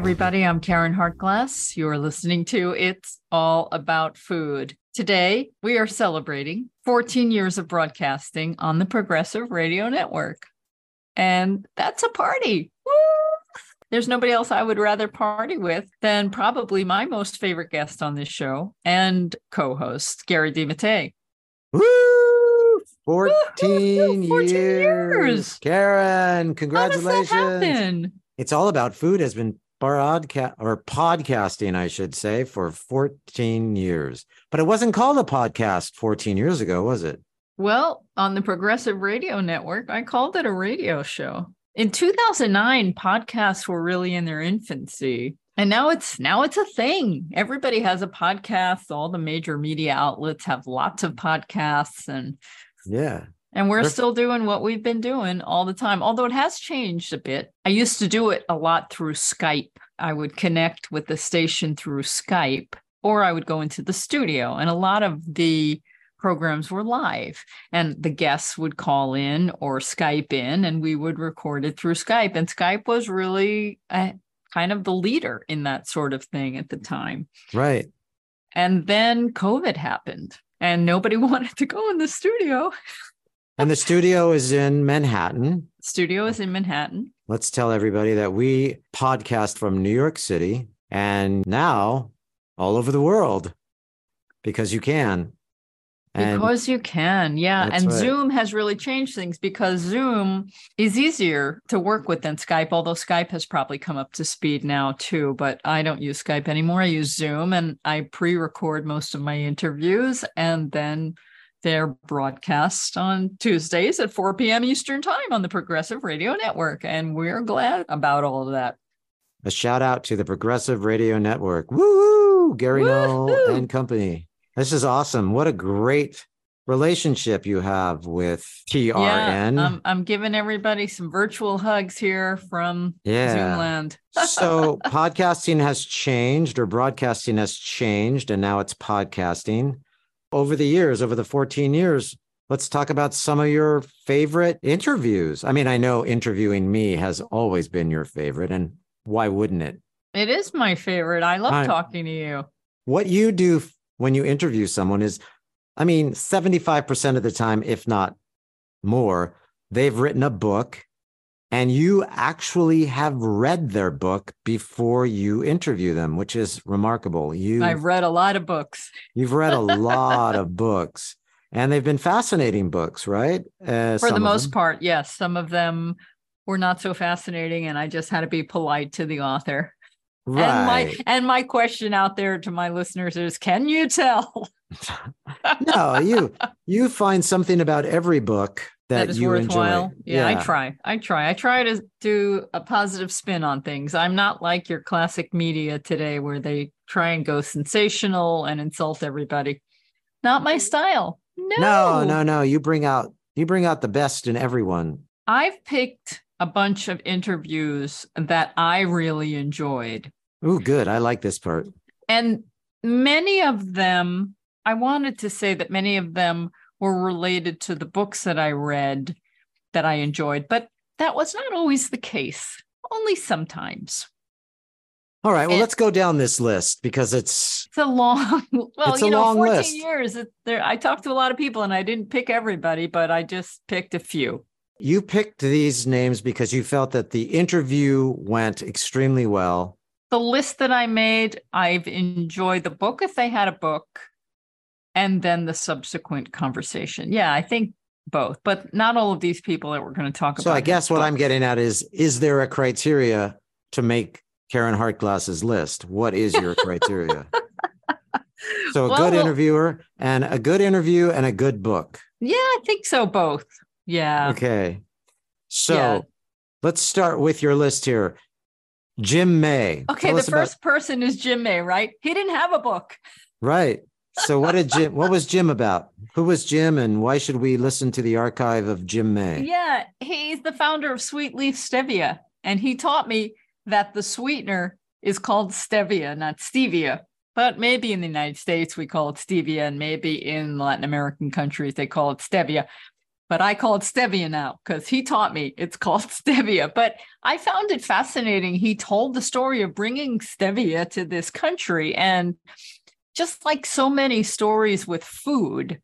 Hi, everybody. I'm Caryn Hartglass. You are listening to It's All About Food. Today, we are celebrating 14 years of broadcasting on the Progressive Radio Network. And that's a party. Woo! There's nobody else I would rather party with than probably my most favorite guest on this show and co host, Gary De Mattei. Woo! 14, Woo-hoo, 14 years. years. Caryn, How congratulations. does that happen? It's all about food has been broadcast or podcasting, I should say, for 14 years. But it wasn't called a podcast 14 years ago, was it? Well, on the Progressive Radio Network, I called it a radio show. In 2009, podcasts were really in their infancy. And now it's now it's a thing. Everybody has a podcast. All the major media outlets have lots of podcasts and Yeah. And we're They're- still doing what we've been doing all the time. Although it has changed a bit. I used to do it a lot through Skype. I would connect with the station through Skype or I would go into the studio and a lot of the programs were live and the guests would call in or Skype in and we would record it through Skype. And Skype was really a, kind of the leader in that sort of thing at the time. Right. And then COVID happened and nobody wanted to go in the studio. And the studio is in Manhattan. Studio is in Manhattan. Let's tell everybody that we podcast from New York City and now all over the world because you can. And Because you can, yeah. And right. Zoom has really changed things because Zoom is easier to work with than Skype, although Skype has probably come up to speed now too. But I don't use Skype anymore. I use Zoom and I pre record most of my interviews and then they're broadcast on Tuesdays at 4 p.m. Eastern Time on the Progressive Radio Network. And we're glad about all of that. a shout out to the Progressive Radio Network. Woo! Gary Null Woo-hoo! and company. This is awesome. What a great relationship you have with PRN. Yeah, I'm, I'm giving everybody some virtual hugs here from Yeah. Zoomland. so podcasting has changed or broadcasting has changed and now it's podcasting over the years over the 14 years let's talk about some of your favorite interviews i mean i know interviewing me has always been your favorite and why wouldn't it It is my favorite. I love I- talking to you. what you do when you interview someone is i mean 75% of the time if not more they've written a book and you actually have read their book before you interview them which is remarkable you I've read a lot of books. you've read a lot of books and they've been fascinating books right uh, For the most part, yes. Some of them were not so fascinating, and I just had to be polite to the author. And my right and my question out there to my listeners is can you tell no you you find something about every book that, that is worthwhile? enjoy Yeah, I try. I try. I try to do a positive spin on things. I'm not like your classic media today where they try and go sensational and insult everybody. Not my style. No. no no no you bring out you bring out the best in everyone I've picked a bunch of interviews that I really enjoyed. Oh, good. I like this part. And many of them, I wanted to say that many of them were related to the books that I read that I enjoyed, but that was not always the case, only sometimes. All right. Well, And- let's go down this list because it's It's a long, well, It's a you know, long 14 list. years. It, there, I talked to a lot of people and I didn't pick everybody, but I just picked a few. you picked these names because you felt that the interview went extremely well. the list that I made, I've enjoyed the book if they had a book, and then the subsequent conversation. Yeah, I think both, but not all of these people that we're going to talk about. So I guess what I'm getting at is is there a criteria to make Caryn Hartglass's list? What is your criteria? so a Well, good interviewer and a good interview and a good book. Yeah, I think so. Both. Yeah. Okay. So Yeah. let's start with your list here. Jim May. Okay, Tell the us about- first person is Jim May, right? He didn't have a book. Right. So what did Jim what was Jim about? Who was Jim and why should we listen to the archive of Jim May? Yeah, he's the founder of Sweet Leaf Stevia, and he taught me that the sweetener is called stevia, not stevia. But maybe in the United States we call it stevia, and maybe in Latin American countries they call it stevia. but I call it stevia now because he taught me it's called stevia. But I found it fascinating. He told the story of bringing stevia to this country. And just like so many stories with food,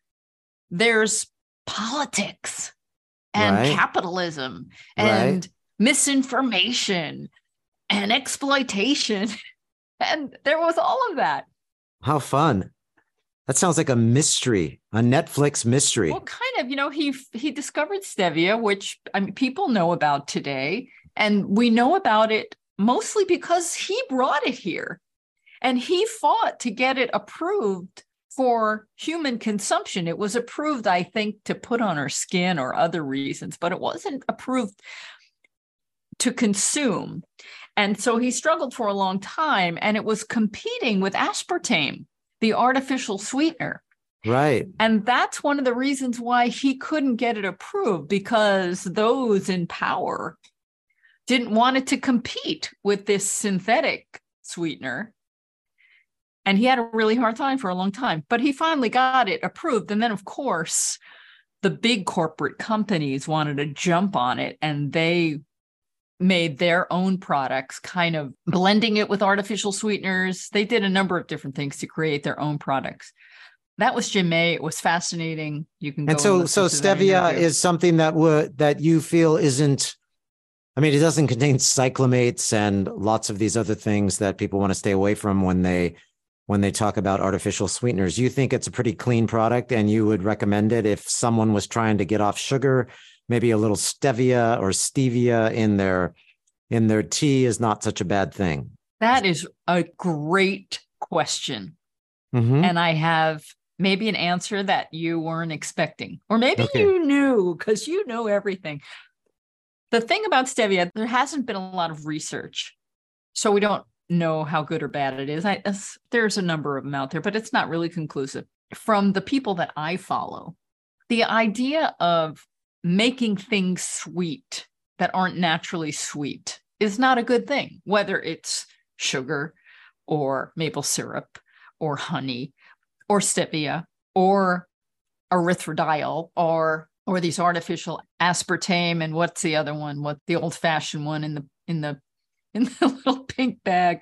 there's politics and Right. capitalism and Right. misinformation and exploitation. And there was all of that. How fun. That sounds like a mystery, a Netflix mystery. Well, kind of, you know, he he discovered stevia, which I mean people know about today, and we know about it mostly because he brought it here. And he fought to get it approved for human consumption. It was approved, I think, to put on our skin or other reasons, but it wasn't approved to consume. And so he struggled for a long time, and it was competing with aspartame, the artificial sweetener. Right. And that's one of the reasons why he couldn't get it approved because those in power didn't want it to compete with this synthetic sweetener. And he had a really hard time for a long time, but he finally got it approved. And then, of course, the big corporate companies wanted to jump on it and they made their own products, kind of blending it with artificial sweeteners. They did a number of different things to create their own products that was Jim May. It was fascinating. You can go And so listen so stevia is something that would that you feel isn't I mean, it doesn't contain cyclamates and lots of these other things that people want to stay away from when they when they talk about artificial sweeteners. You think it's a pretty clean product and you would recommend it if someone was trying to get off sugar, maybe a little stevia or stevia in their in their tea is not such a bad thing. that is a great question, Mhm. and I have maybe an answer that you weren't expecting, or maybe Okay. you knew because you know everything. The thing about stevia, there hasn't been a lot of research, so we don't know how good or bad it is. I, there's a number of them out there, but it's not really conclusive. From the people that I follow, the idea of making things sweet that aren't naturally sweet is not a good thing, whether it's sugar or maple syrup or honey or stevia or erythritol or or these artificial aspartame and what's the other one what the old fashioned one in the in the in the little pink bag.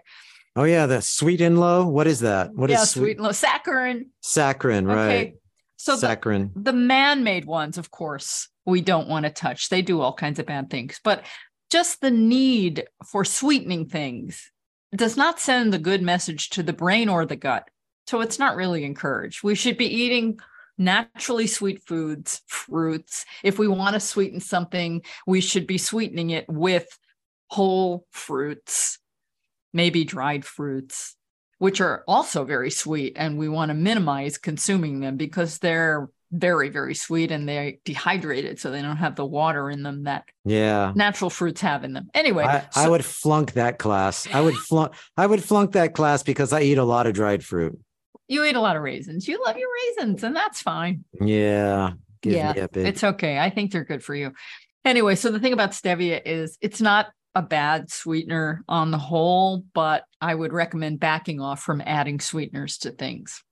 Oh yeah, the sweet and low. What is that? What is yeah sweet, low saccharin. Saccharin, right. okay so the, Saccharin. the man-made ones of course we don't want to touch. They do all kinds of bad things. But just the need for sweetening things does not send the good message to the brain or the gut. So it's not really encouraged. We should be eating naturally sweet foods fruits. If we want to sweeten something we should be sweetening it with whole fruits maybe dried fruits which are also very sweet and we want to minimize consuming them because they're very very sweet and they're dehydrated so they don't have the water in them that Yeah. natural fruits have in them anyway I, I would flunk that class. I would flunk I would flunk that class because I eat a lot of dried fruit. you eat a lot of raisins you love your raisins and that's fine Yeah. Give Yeah, me a bit. it's okay i think they're good for you anyway so the thing about stevia is it's not a bad sweetener on the whole but i would recommend backing off from adding sweeteners to things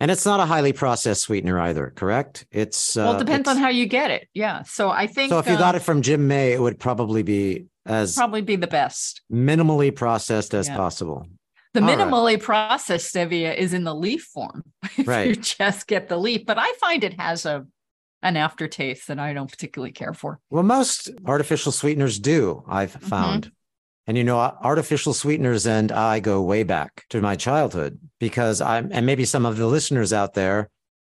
and it's not a highly processed sweetener either, correct? It's uh, well it depends on how you get it yeah so i think So if you got it from Jim May, it would probably be as probably be the best minimally processed as Yeah. possible. The All right. minimally processed stevia is in the leaf form. if you Right. just get the leaf, but I find it has a an aftertaste that I don't particularly care for. Well, most artificial sweeteners do, I've Mm-hmm. found. And you know, artificial sweeteners and I go way back to my childhood because I'm, and maybe some of the listeners out there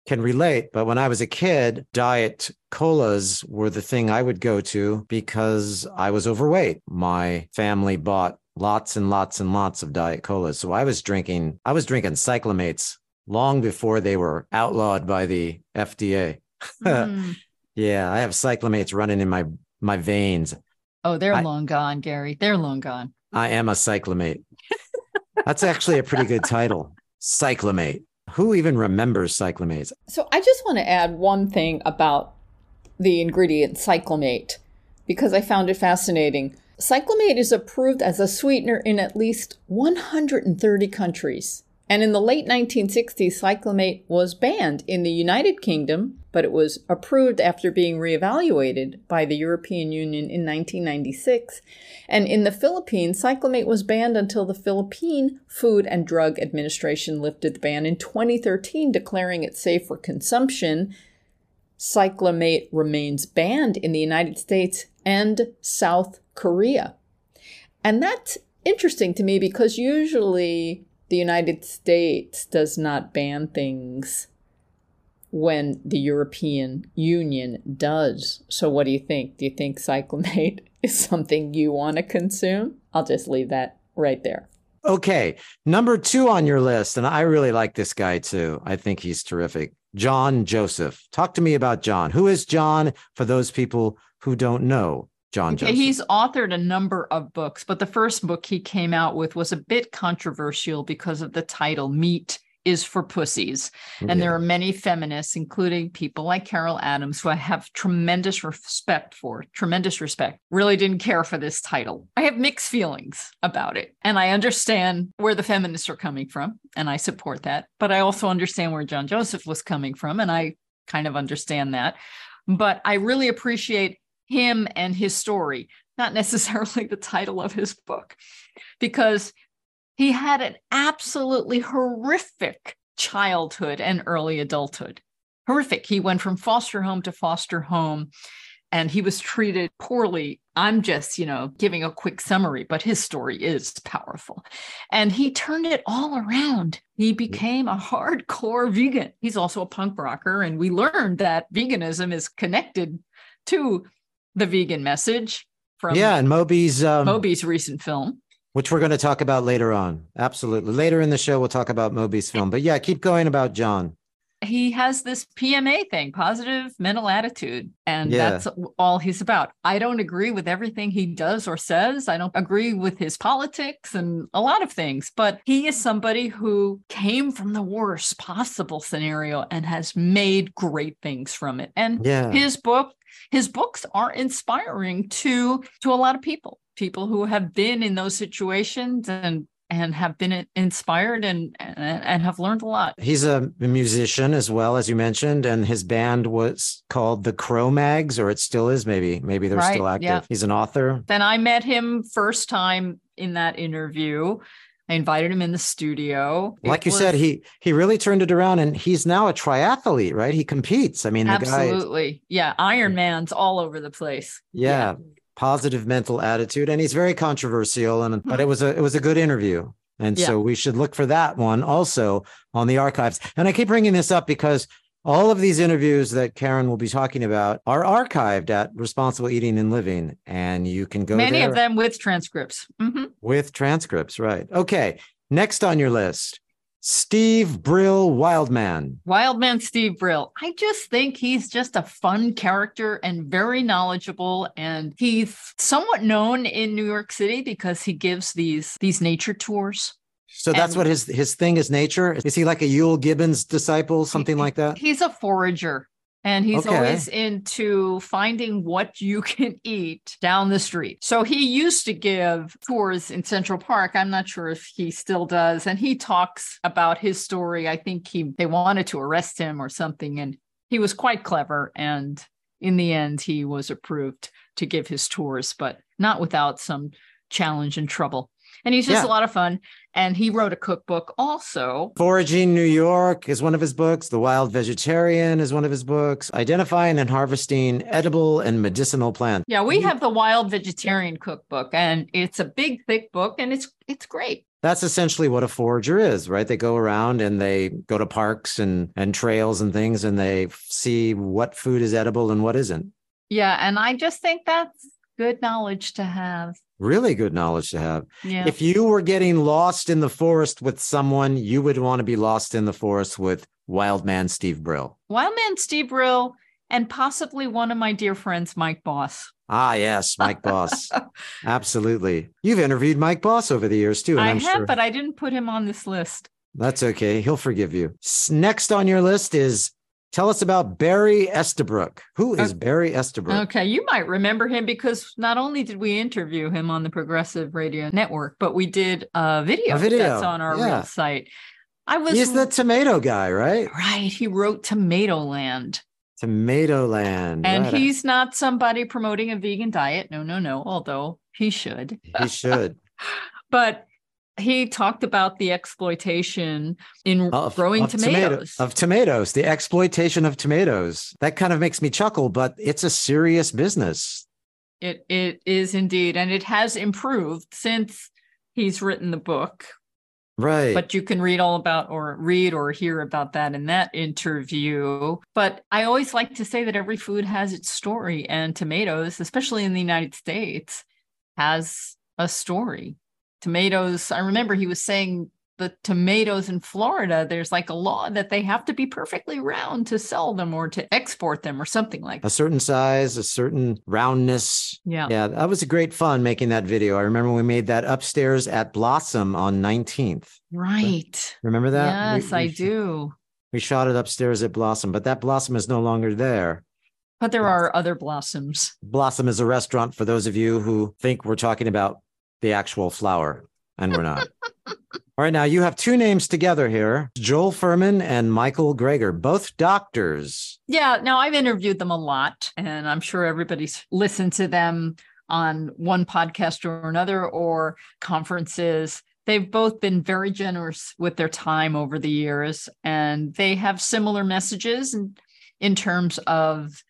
can relate. But when I was a kid, diet colas were the thing I would go to because I was overweight. My family bought lots and lots and lots of diet colas. So I was drinking, I was drinking cyclamates long before they were outlawed by the FDA. Mm. Yeah, I have cyclamates running in my my veins. Oh, they're I- long gone, Gary. They're long gone. I am a cyclamate. That's actually a pretty good title. Cyclamate. Who even remembers cyclamates? So I just want to add one thing about the ingredient cyclamate because I found it fascinating. Cyclamate is approved as a sweetener in at least 130 countries. And in the late 1960s, cyclamate was banned in the United Kingdom, but it was approved after being reevaluated by the European Union in 1996. And in the Philippines, cyclamate was banned until the Philippine Food and Drug Administration lifted the ban in 2013, declaring it safe for consumption. Cyclamate remains banned in the United States and South Korea. And that's interesting to me because usually the United States does not ban things when the European Union does. So, what do you think? Do you think cyclamate is something you want to consume? I'll just leave that right there. Okay. Number two on your list, and I really like this guy too. I think he's terrific. John Joseph. Talk to me about John. Who is John for those people who don't know? John okay, Joseph. He's authored a number of books, but the first book he came out with was a bit controversial because of the title Meat is for Pussies. And yeah. there are many feminists, including people like Carol Adams, who I have tremendous respect for, tremendous respect. Really didn't care for this title. I have mixed feelings about it. And I understand where the feminists are coming from, and I support that. But I also understand where John Joseph was coming from, and I kind of understand that. But I really appreciate him and his story, not necessarily the title of his book, because he had an absolutely horrific childhood and early adulthood. Horrific. He went from foster home to foster home and he was treated poorly. I'm just, you know, giving a quick summary, but his story is powerful. And he turned it all around. He became a hardcore vegan. He's also a punk rocker. And we learned that veganism is connected to the vegan message from yeah, and Moby's um, Moby's recent film, which we're going to talk about later on. Absolutely, later in the show we'll talk about Moby's film. But yeah, keep going about John. He has this PMA thing, positive mental attitude, and yeah. that's all he's about. I don't agree with everything he does or says. I don't agree with his politics and a lot of things, but he is somebody who came from the worst possible scenario and has made great things from it. And yeah. his book his books are inspiring to to a lot of people people who have been in those situations and and have been inspired and, and, and have learned a lot. He's a musician as well as you mentioned, and his band was called the Cro-Mags, or it still is. Maybe maybe they're right, still active. Yeah. He's an author. Then I met him first time in that interview, I invited him in the studio. Like it you was, said, he he really turned it around, and he's now a triathlete, right? He competes. I mean, absolutely, yeah. Iron Man's all over the place. Yeah, yeah, positive mental attitude, and he's very controversial. And but it was a it was a good interview, and yeah. so we should look for that one also on the archives. And I keep bringing this up because all of these interviews that Caryn will be talking about are archived at Responsible Eating and Living, and you can go. Many of them with transcripts. Mm-hmm. With transcripts, right? Okay. Next on your list, Steve Brill, Wildman. Wildman Steve Brill. I just think he's just a fun character and very knowledgeable. And he's somewhat known in New York City because he gives these these nature tours. So that's and what his his thing is nature. Is he like a Euell Gibbons disciple, something he, like that? He's a forager. And he's okay. always into finding what you can eat down the street. So he used to give tours in Central Park. I'm not sure if he still does. And he talks about his story. I think he they wanted to arrest him or something. And he was quite clever. And in the end, he was approved to give his tours, but not without some challenge and trouble and he's just yeah. a lot of fun. And he wrote a cookbook also. Foraging New York is one of his books. The Wild Vegetarian is one of his books. Identifying and harvesting edible and medicinal plants. Yeah, we have the Wild Vegetarian cookbook, and it's a big, thick book, and it's it's great. That's essentially what a forager is, right? They go around and they go to parks and and trails and things, and they see what food is edible and what isn't. Yeah, and I just think that's good knowledge to have really good knowledge to have. Yeah. If you were getting lost in the forest with someone, you would want to be lost in the forest with Wildman Steve Brill. Wildman Steve Brill and possibly one of my dear friends, Mike Boss. Ah, yes, Mike Boss. Absolutely. You've interviewed Mike Boss over the years too. I I'm have, sure... but I didn't put him on this list. That's okay. He'll forgive you. Next on your list is Tell us about Barry Estabrook. Who uh, is okay. Barry Estabrook? Okay, you might remember him because not only did we interview him on the Progressive Radio Network, but we did a video, a video. that's on our yeah. site. I was He's the tomato guy, right? Right. He wrote Tomatoland. Tomato Land. And right. he's not somebody promoting a vegan diet. No, no, no. Although he should. he should. but he talked about the exploitation in Of- growing of tomato- tomatoes. of tomatoes, the exploitation of tomatoes. That kind of makes me chuckle, but it's a serious business. It it is indeed, and it has improved since he's written the book. Right. But you can read all about or read or hear about that in that interview. But I always like to say that every food has its story, and tomatoes, especially in the United States, has a story. Tomatoes, I remember he was saying the tomatoes in Florida, there's like a law that they have to be perfectly round to sell them or to export them or something like that. a certain size, a certain roundness. Yeah. Yeah, that was a great fun making that video. I remember we made that upstairs at Blossom on 19th. Right. Remember that? We- Yes, we I sh- do. We shot it upstairs at Blossom, but that Blossom is no longer there. But there are other blossoms. Blossom is a restaurant for those of you who think we're talking about the actual flower, and we're not. All right, now you have two names together here Joel Fuhrman and Michael Greger, both doctors. Yeah, now I've interviewed them a lot, and I'm sure everybody's listened to them on one podcast or another or conferences. They've both been very generous with their time over the years, and they have similar messages in, terms of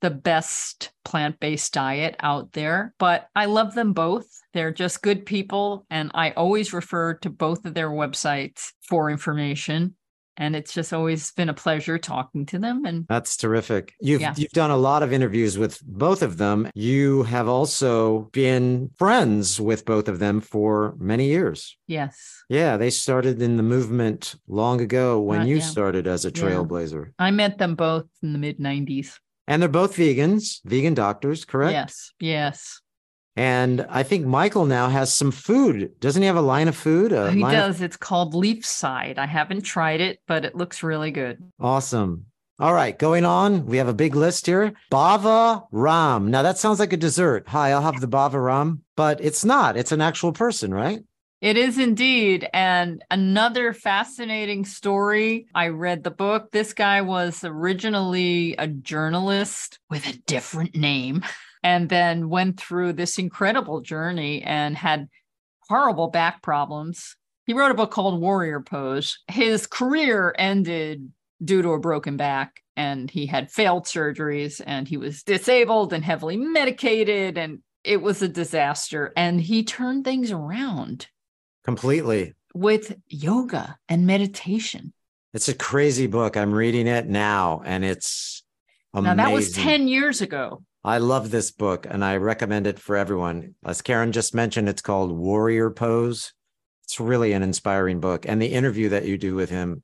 the best plant based diet out there. But I love them both. They're just good people, and I always refer to both of their websites for information. And it's just always been a pleasure talking to them. And That's terrific. You've Yeah. you've done a lot of interviews with both of them. You have also been friends with both of them for many years. yes, Yeah, they started in the movement long ago when Uh, you yeah. started as a Yeah. trailblazer. I met them both in the mid 90s. And they're both vegans, vegan doctors, correct? Yes, yes. And I think Michael now has some food. Doesn't he have a line of food? A he line of- does. It's called Leafside. I haven't tried it, but it looks really good. Awesome. All right, going on. We have a big list here. Bhava Ram. Now that sounds like a dessert. Hi, I'll have the Bhava Ram, but it's not. It's an actual person, right? It is indeed. And another fascinating story. I read the book. This guy was originally a journalist with a different name and then went through this incredible journey and had horrible back problems. He wrote a book called Warrior Pose. His career ended due to a broken back and he had failed surgeries and he was disabled and heavily medicated and it was a disaster and he turned things around Completely. with yoga and meditation. It's a crazy book. I'm reading it now and it's amazing. Now that was 10 years ago. I love this book and I recommend it for everyone. As Caryn just mentioned, it's called Warrior Pose. It's really an inspiring book. And the interview that you do with him,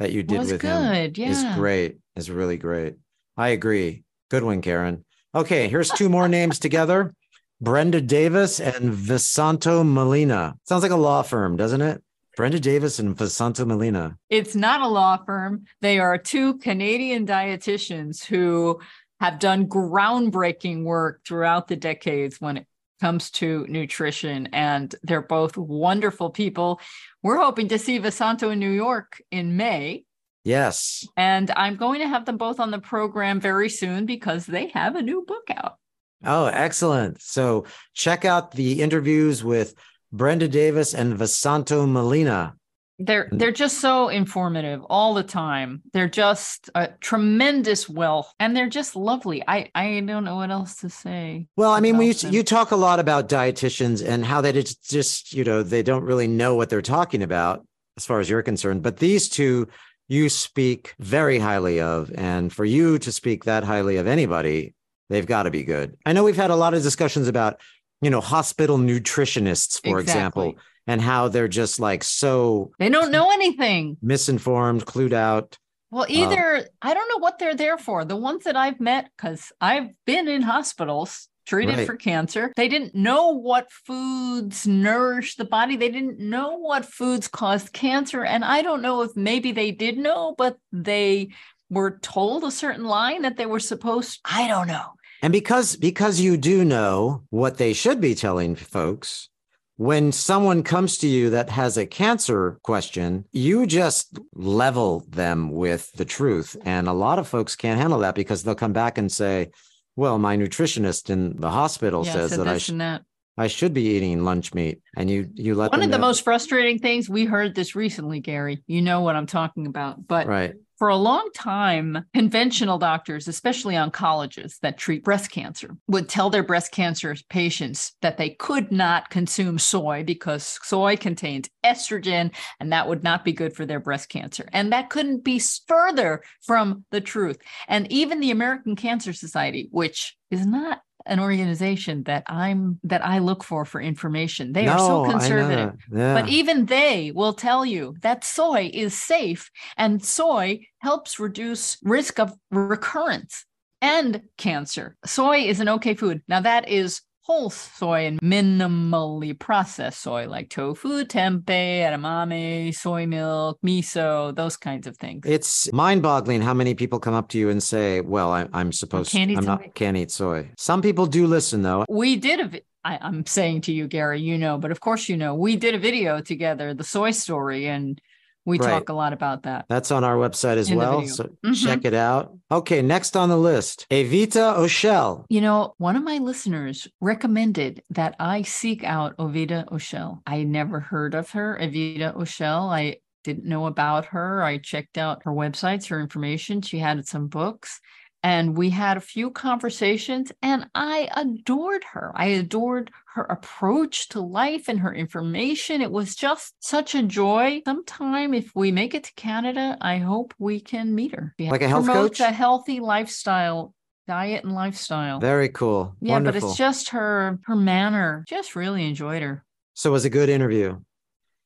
that you did was with him. Yeah. is great. Is really great. I agree. Good one, Caryn. Okay, here's two more names together. Brenda Davis and Vesanto Melina. Sounds like a law firm, doesn't it? Brenda Davis and Vesanto Melina. It's not a law firm. They are two Canadian dietitians who have done groundbreaking work throughout the decades when it comes to nutrition. And they're both wonderful people. We're hoping to see Vesanto in New York in May. Yes. And I'm going to have them both on the program very soon because they have a new book out. Oh, excellent. So check out the interviews with Brenda Davis and Vesanto Melina. They're mm. they're just so informative all the time. They're just a tremendous wealth and they're just lovely. I I don't know what else to say. Well, I mean, we about them. you talk a lot about dietitians and how that it's just, you know, they don't really know what they're talking about as far as you're concerned. But these two you speak very highly of. And for you to speak that highly of anybody, they've got to be good. I know we've had a lot of discussions about, you know, hospital nutritionists, for example, and how they're just like so They don't know anything. misinformed, clued out. Well, um, either I don't know what they're there for. The ones that I've met, because I've been in hospitals treated Right. for cancer, they didn't know what foods nourish the body. They didn't know what foods caused cancer. And I don't know if maybe they did know, but they were told a certain line that they were supposed. I don't know. And because because you do know what they should be telling folks, when someone comes to you that has a cancer question, you just level them with the truth. And a lot of folks can't handle that because they'll come back and say, well, my nutritionist in the hospital Yeah, says that I, this sh- that. I should be eating lunch meat. And you, you let One of the know- most frustrating things we heard this recently, Gary. You know what I'm talking about. But right. For a long time, conventional doctors, especially oncologists that treat breast cancer, would tell their breast cancer patients that they could not consume soy because soy contains estrogen and that would not be good for their breast cancer. And that couldn't be further from the truth. And even the American Cancer Society, which is not an organization that I'm that I look for for information. They are so conservative. Yeah. But even they will tell you that soy is safe and soy helps reduce risk of recurrence and cancer. Soy is an okay food. Now that is whole soy and minimally processed soy like tofu, tempeh, edamame, soy milk, miso, those kinds of things. It's mind-boggling how many people come up to you and say, "Well, I, I'm supposed can't eat I'm soy." not can't eat soy." Some people do listen, though. we did a vi- I, I'm saying to you, Gary, you know, but of course you know, we did a video together, the soy story, and we Right. talk a lot about that. That's on our website as In well. So Mhm. check it out. Okay, next on the list, Evita Oshel. You know, one of my listeners recommended that I seek out Ovida Oshel. I never heard of her, Ovida Oshel. I didn't know about her. I checked out her websites, her information. She had some books. And we had a few conversations, and I adored her. I adored her approach to life and her information. It was just such a joy. Sometime, if we make it to Canada, I hope we can meet her. Like a health promotes coach? a healthy lifestyle, diet and lifestyle. Very cool. Yeah, Wonderful. but it's just her her manner. Just really enjoyed her. so it was a good interview.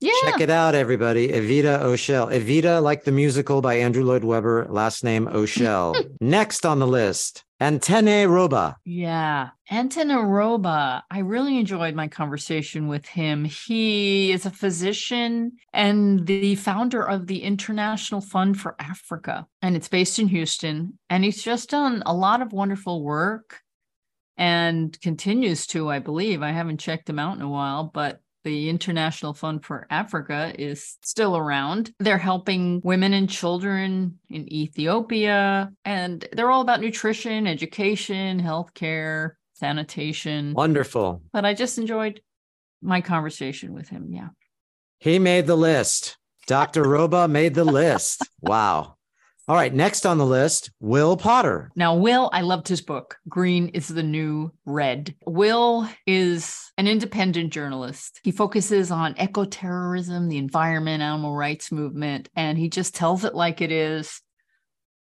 Yeah. Check it out, everybody. Evita Oshel. Evita, like the musical by Andrew Lloyd Webber, last name Oshel. Next on the list, Anteneh Roba. Yeah. Anton Roba. I really enjoyed my conversation with him. He is a physician and the founder of the International Fund for Africa. And it's based in Houston. And he's just done a lot of wonderful work and continues to, I believe. I haven't checked him out in a while, but the International Fund for Africa is still around. They're helping women and children in Ethiopia, and they're all about nutrition, education, healthcare, sanitation. Wonderful. But I just enjoyed my conversation with him. Yeah. He made the list. Dr. Roba made the list. Wow. All right. Next on the list, Will Potter. Now, Will, I loved his book, Green is the New Red. Will is an independent journalist. He focuses on eco-terrorism, the environment, animal rights movement, and he just tells it like it is.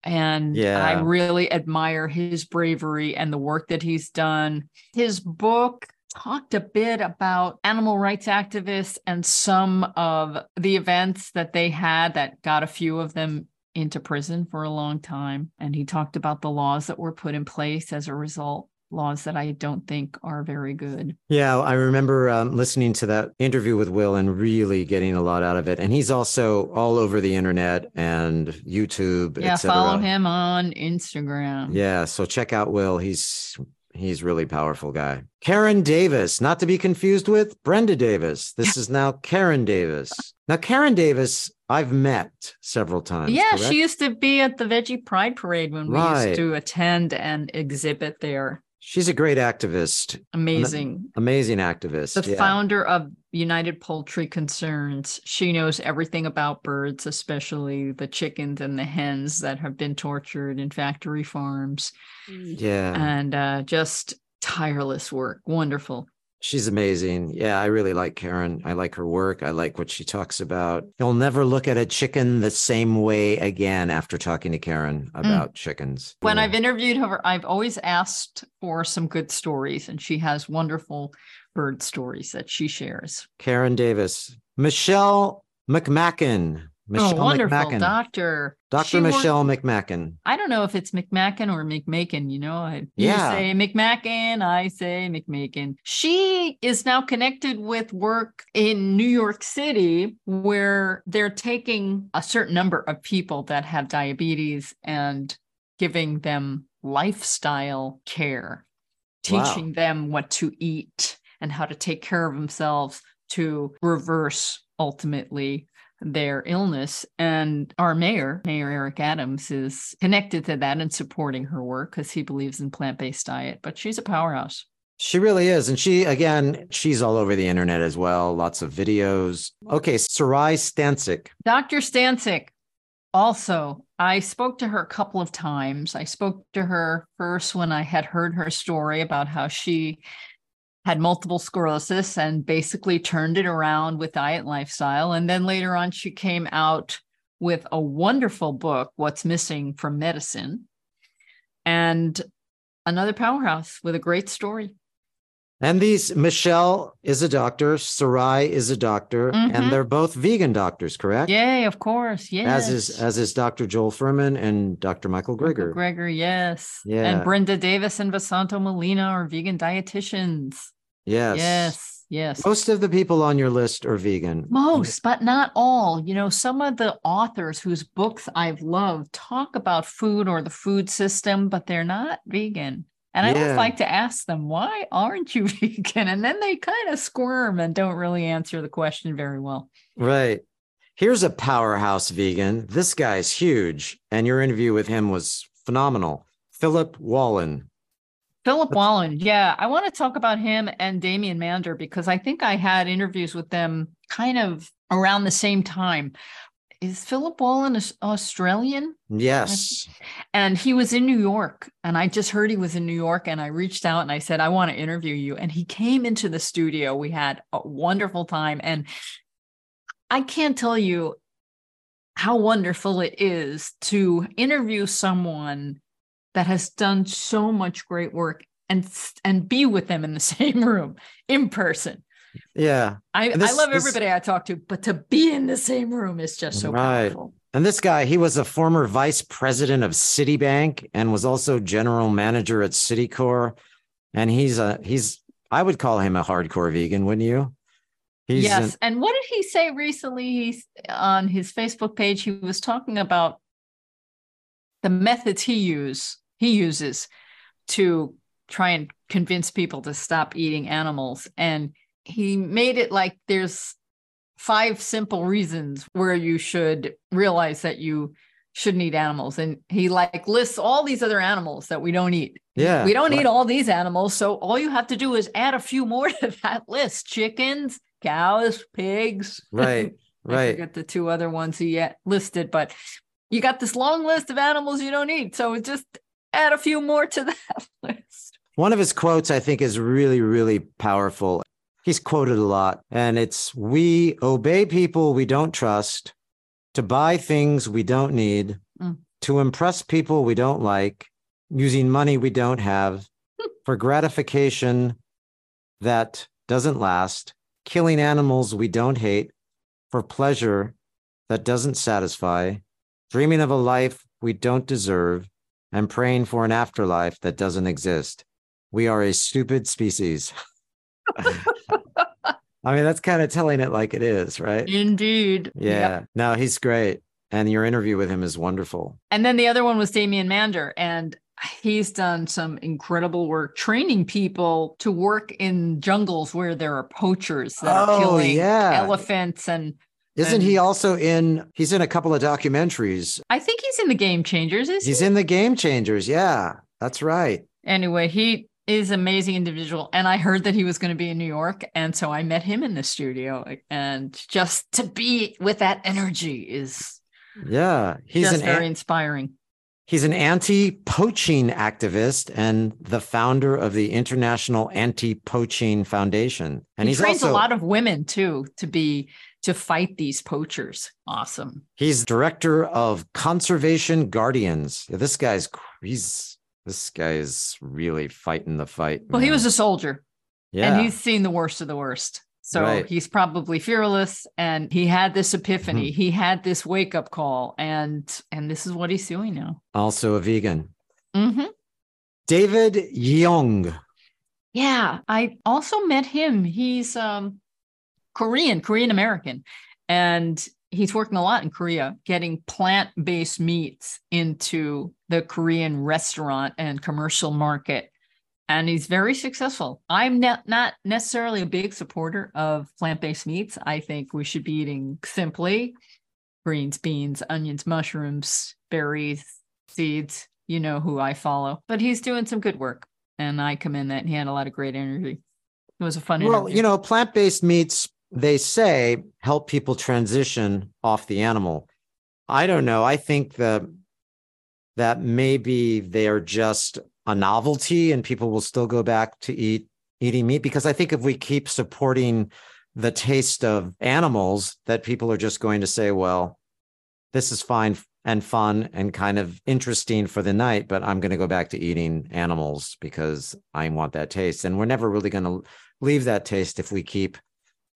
And Yeah. I really admire his bravery and the work that he's done. His book talked a bit about animal rights activists and some of the events that they had that got a few of them into prison for a long time. And he talked about the laws that were put in place as a result, laws that I don't think are very good. Yeah, I remember um, listening to that interview with Will and really getting a lot out of it. And he's also all over the internet and YouTube. Yeah, follow him on Instagram. Yeah, so check out Will. He's he's really powerful guy. Karen Davis, not to be confused with Brenda Davis. This is now Karen Davis. Now Karen Davis, I've met several times. Yeah, correct? she used to be at the Veggie Pride Parade when we used to attend and exhibit there. she's a great activist, Amazing. amazing activist. The yeah. founder of United Poultry Concerns. She knows everything about birds, especially the chickens and the hens that have been tortured in factory farms. yeah. And uh, just tireless work. Wonderful. She's amazing. Yeah, I really like Karen. I like her work. I like what she talks about. You'll never look at a chicken the same way again after talking to Karen about chickens. Hmm. When Yeah. I've interviewed her, I've always asked for some good stories, and she has wonderful bird stories that she shares. Karen Davis, Michelle McMacken. Michelle oh, wonderful McMacken. doctor. Dr. She worked- Michelle McMacken. I don't know if it's McMacken or McMakin. You know, I you Yeah. say McMacken, I say McMakin. She is now connected with work in New York City where they're taking a certain number of people that have diabetes and giving them lifestyle care, Wow. teaching them what to eat and how to take care of themselves to reverse ultimately their illness. And our mayor, Mayor Eric Adams, is connected to that and supporting her work because he believes in plant based diet. But she's a powerhouse. She really is. And she, again, she's all over the internet as well. Lots of videos. Okay. Saray Stancic. Dr. Stancic. Also, I spoke to her a couple of times. I spoke to her first when I had heard her story about how she had multiple sclerosis and basically turned it around with diet and lifestyle. And then later on, she came out with a wonderful book, What's Missing from Medicine, and another powerhouse with a great story. And these, Michelle is a doctor, Saray is a doctor, Mhm. and they're both vegan doctors, correct? Yay, of course. Yes. As is as is Dr. Joel Fuhrman and Dr. Michael Greger. Gregor, yes. Yeah. And Brenda Davis and Vesanto Melina are vegan dietitians. Yes. Yes. Yes. Most of the people on your list are vegan. Most, but not all. You know, some of the authors whose books I've loved talk about food or the food system, but they're not vegan. And I Yeah. always like to ask them, why aren't you vegan? And then they kind of squirm and don't really answer the question very well. Right. Here's a powerhouse vegan. This guy's huge. And your interview with him was phenomenal. Philip Wollen. Philip Wollen, yeah, I want to talk about him and Damien Mander because I think I had interviews with them kind of around the same time. Is Philip Wollen Australian? Yes. And he was in New York. And I just heard he was in New York. And I reached out and I said, I want to interview you. And he came into the studio. We had a wonderful time. And I can't tell you how wonderful it is to interview someone that has done so much great work and and be with them in the same room in person. Yeah. I, this- I love this- everybody I talk to, but to be in the same room is just so Right. powerful. And this guy, he was a former vice president of Citibank and was also general manager at Citicorp. And he's a he's I would call him a hardcore vegan, wouldn't you? He's yes. an- and what did he say recently? He's on his Facebook page. He was talking about the methods he use he uses to try and convince people to stop eating animals. And he made it like there's five simple reasons where you should realize that you shouldn't eat animals. And he like lists all these other animals that we don't eat. yeah. We don't right. eat all these animals. So all you have to do is add a few more to that list chickens, cows, pigs. Right. I Right. forget the two other ones he yet listed, but you got this long list of animals you don't eat. So it's just add a few more to that list. One of his quotes, I think, is really, really powerful. He's quoted a lot, and it's We obey people we don't trust, to buy things we don't need, Mm. to impress people we don't like, using money we don't have, for gratification that doesn't last, killing animals we don't hate, for pleasure that doesn't satisfy, dreaming of a life we don't deserve, and praying for an afterlife that doesn't exist. We are a stupid species. I mean, that's kind of telling it like it is, right? Indeed. Yeah. Yep. No, he's great. And your interview with him is wonderful. And then the other one was Damien Mander. And he's done some incredible work training people to work in jungles where there are poachers that are Oh, killing yeah. elephants and Isn't he also in? He's in a couple of documentaries. I think he's in the Game Changers. Is He's he? in the Game Changers. Yeah, that's right. Anyway, he is an amazing individual, and I heard that he was going to be in New York, and so I met him in the studio. And just to be with that energy is Yeah, he's an very an- inspiring. he's an anti-poaching activist and the founder of the International Anti-Poaching Foundation. And he he's trains also a lot of women too to be to fight these poachers. Awesome. He's director of Conservation Guardians. Yeah, This guy's he's this guy is really fighting the fight. Well, he was a soldier, yeah. and he's seen the worst of the worst. So Right. he's probably fearless, and he had this epiphany. Mm-hmm. He had this wake up call, and and this is what he's doing now. also a vegan. hmm David Young. Yeah, I also met him. He's um Korean, Korean American, and he's working a lot in Korea getting plant-based meats into the Korean restaurant and commercial market. and he's very successful. I'm not, not necessarily a big supporter of plant based meats. I think we should be eating simply greens, beans, onions, mushrooms, berries, seeds. You know who I follow, but he's doing some good work, and I commend that. He had a lot of great energy. It was a fun well, interview. you know, plant based meats, they say help people transition off the animal. I don't know. I think that that maybe they're just a novelty and people will still go back to eat eating meat because I think if we keep supporting the taste of animals that people are just going to say, well, this is fine and fun and kind of interesting for the night, but I'm going to go back to eating animals because I want that taste. And we're never really going to leave that taste if we keep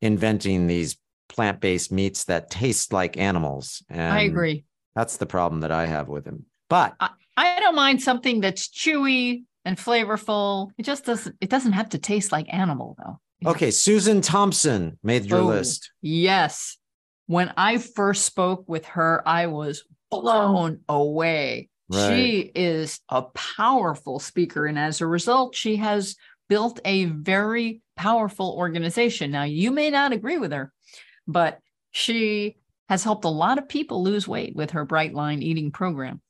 inventing these plant-based meats that taste like animals. And I agree. That's the problem that I have with them. But I, I don't mind something that's chewy and flavorful. It just doesn't. It doesn't have to taste like animal though. okay, Susan Thompson made your Oh, list. Yes. When I first spoke with her, I was blown away. She is a powerful speaker. And as a result, she has built a very powerful organization. Now, you may not agree with her, but she has helped a lot of people lose weight with her Bright Line eating program.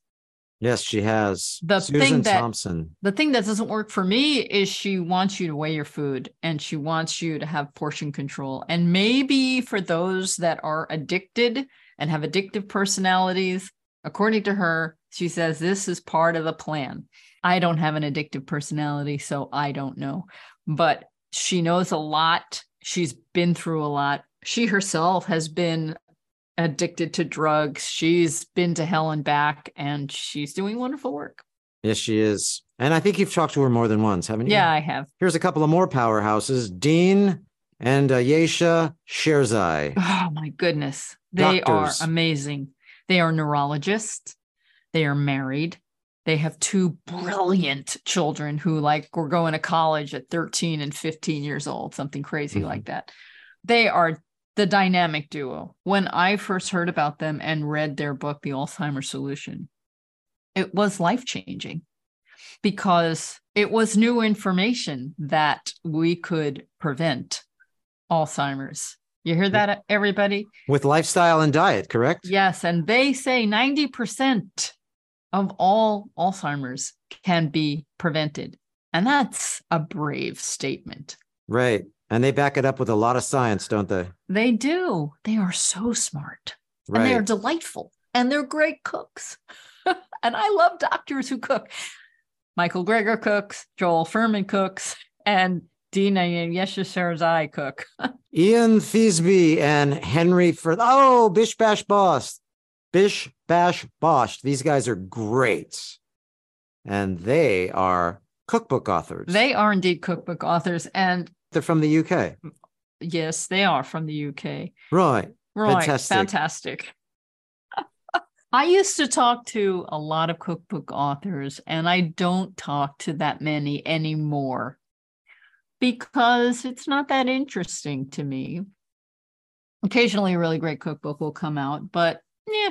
Yes, she has. The Susan thing that- Thompson. The thing that doesn't work for me is she wants you to weigh your food and she wants you to have portion control. And maybe for those that are addicted and have addictive personalities, according to her, she says this is part of the plan. I don't have an addictive personality, so I don't know. But she knows a lot. She's been through a lot. She herself has been addicted to drugs. She's been to hell and back, and she's doing wonderful work. Yes, she is. And I think you've talked to her more than once, haven't you? Yeah, I have. Here's a couple of more powerhouses Dean and uh, Ayesha Sherzai. Oh my goodness. They Doctors. are amazing. They are neurologists. They are married. They have two brilliant children who like were going to college at 13 and 15 years old, something crazy Mhm. like that. They are the dynamic duo. When I first heard about them and read their book, The Alzheimer's Solution, it was life changing because it was new information that we could prevent Alzheimer's. You hear that, everybody? With lifestyle and diet, correct? Yes. And they say 90% of all Alzheimer's can be prevented. And that's a brave statement. Right. And they back it up with a lot of science, don't they? They do. They are so smart and they're delightful and they're great cooks. and I love doctors who cook. Michael Greger cooks, Joel Fuhrman cooks, and Dina and Ayesha Sherzai cook. Ian Theasby and Henry for oh Bish Bash Bosh. Bish Bash Bosh. These guys are great. And they are cookbook authors. they are indeed cookbook authors. And they're from the UK. yes, they are from the UK. Right. Right. Fantastic. Fantastic. I used to talk to a lot of cookbook authors, and I don't talk to that many anymore because it's not that interesting to me. Occasionally, a really great cookbook will come out, but yeah.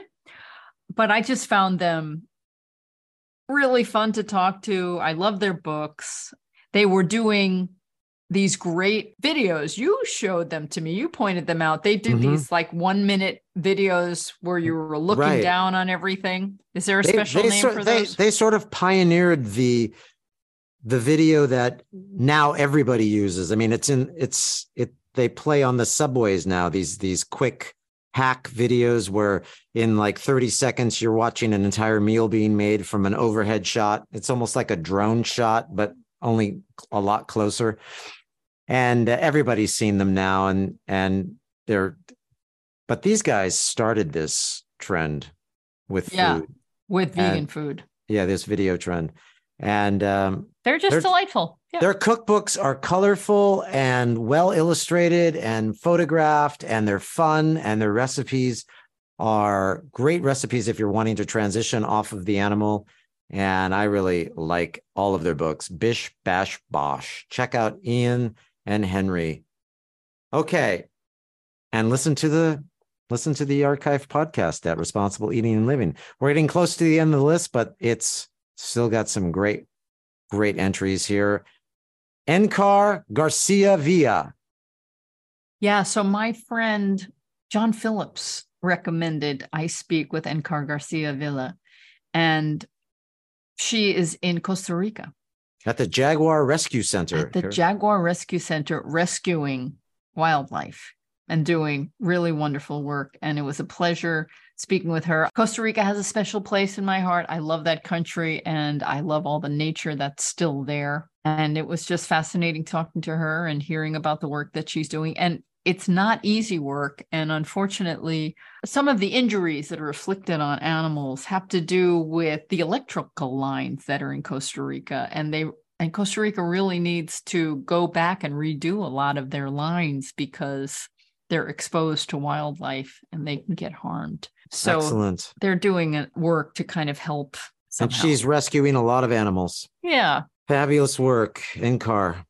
But I just found them really fun to talk to. I love their books. They were doing these great videos. You showed them to me. You pointed them out. They did Mhm. these like one minute videos where you were looking Right. down on everything. Is there a They, special they, name sort- for they, those? they sort of pioneered the the video that now everybody uses. I mean, it's in it's it they play on the subways now, these these quick hack videos where in like 30 seconds you're watching an entire meal being made from an overhead shot. It's almost like a drone shot, but only a lot closer. And uh, everybody's seen them now and and they're but these guys started this trend with Yeah. food. with vegan and- food. Yeah, this video trend. And um, They're just they're- delightful. Yeah. their cookbooks are colorful and well illustrated and photographed, and they're fun, and their recipes are great recipes if you're wanting to transition off of the animal. And I really like all of their books. Bish Bash Bosh. Check out Ian and Henry. Okay. And listen to the listen to the archive podcast at Responsible Eating and Living. We're getting close to the end of the list, but it's still got some great, great entries here. Encar Garcia Villa. Yeah. So my friend John Phillips recommended I speak with Encar Garcia Villa, and she is in Costa Rica. At the Jaguar Rescue Center. At the Jaguar Rescue Center, rescuing wildlife and doing really wonderful work. And it was a pleasure speaking with her. Costa Rica has a special place in my heart. I love that country and I love all the nature that's still there. And it was just fascinating talking to her and hearing about the work that she's doing. And it's not easy work. And unfortunately, some of the injuries that are inflicted on animals have to do with the electrical lines that are in Costa Rica. And they and Costa Rica really needs to go back and redo a lot of their lines because they're exposed to wildlife and they can get harmed. So Excellent. they're doing work to kind of help. Somehow. And she's rescuing a lot of animals. Yeah. Fabulous work Encar.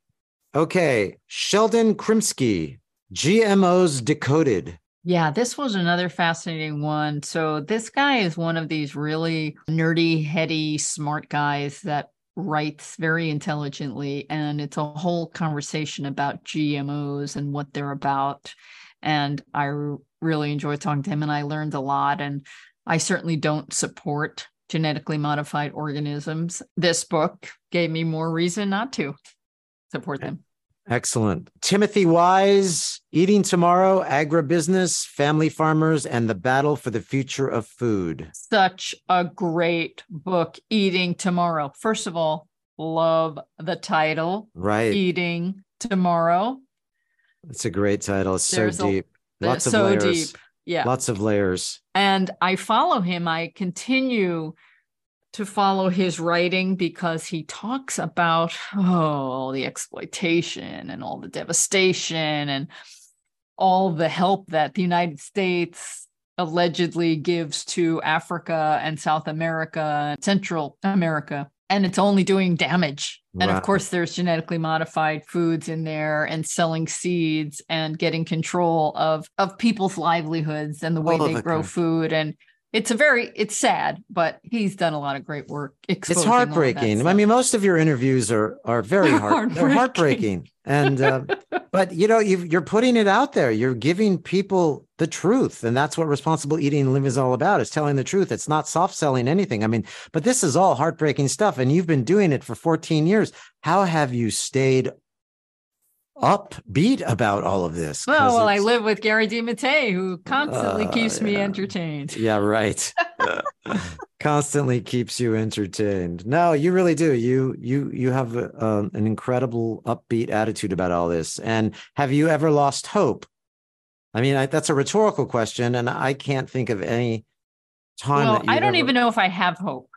Okay. Sheldon Krimsky, GMOs Decoded. Yeah, this was another fascinating one. So, this guy is one of these really nerdy, heady, smart guys that writes very intelligently. And it's a whole conversation about GMOs and what they're about. And I really enjoyed talking to him and I learned a lot. And I certainly don't support genetically modified organisms. This book gave me more reason not to support them. Excellent. Timothy Wise, Eating Tomorrow, Agribusiness, Family Farmers, and the Battle for the Future of Food. Such a great book, Eating Tomorrow. First of all, love the title. Right. Eating Tomorrow. It's a great title. It's so deep. Uh, Lots of so layers. deep. Yeah. Lots of layers. and I follow him. I continue to follow his writing because he talks about oh, all the exploitation and all the devastation and all the help that the United States allegedly gives to Africa and South America and Central America. And it's only doing damage. And of course, there's genetically modified foods in there and selling seeds and getting control of, of people's livelihoods and the way All they grow food. And it's a very, it's sad, but he's done a lot of great work. It's exposing all of that heartbreaking. I mean, most of your interviews are are very. They're Heartbreaking. heartbreaking. And uh, but you know, you you're putting it out there. You're giving people the truth, and that's what responsible eating and living is all about. Is telling the truth. It's not soft selling anything. I mean, but this is all heartbreaking stuff, and you've been doing it for 14 years. How have you stayed upbeat about all of this. well, well, I live with Gary De Mattei, who constantly Uh, keeps me entertained. Yeah, right. Constantly keeps you entertained. No, you really do. You you you have um, an incredible upbeat attitude about all this. And have you ever lost hope? I mean, I, that's a rhetorical question, and I can't think of any time. Well, I don't ever- even know if I have hope.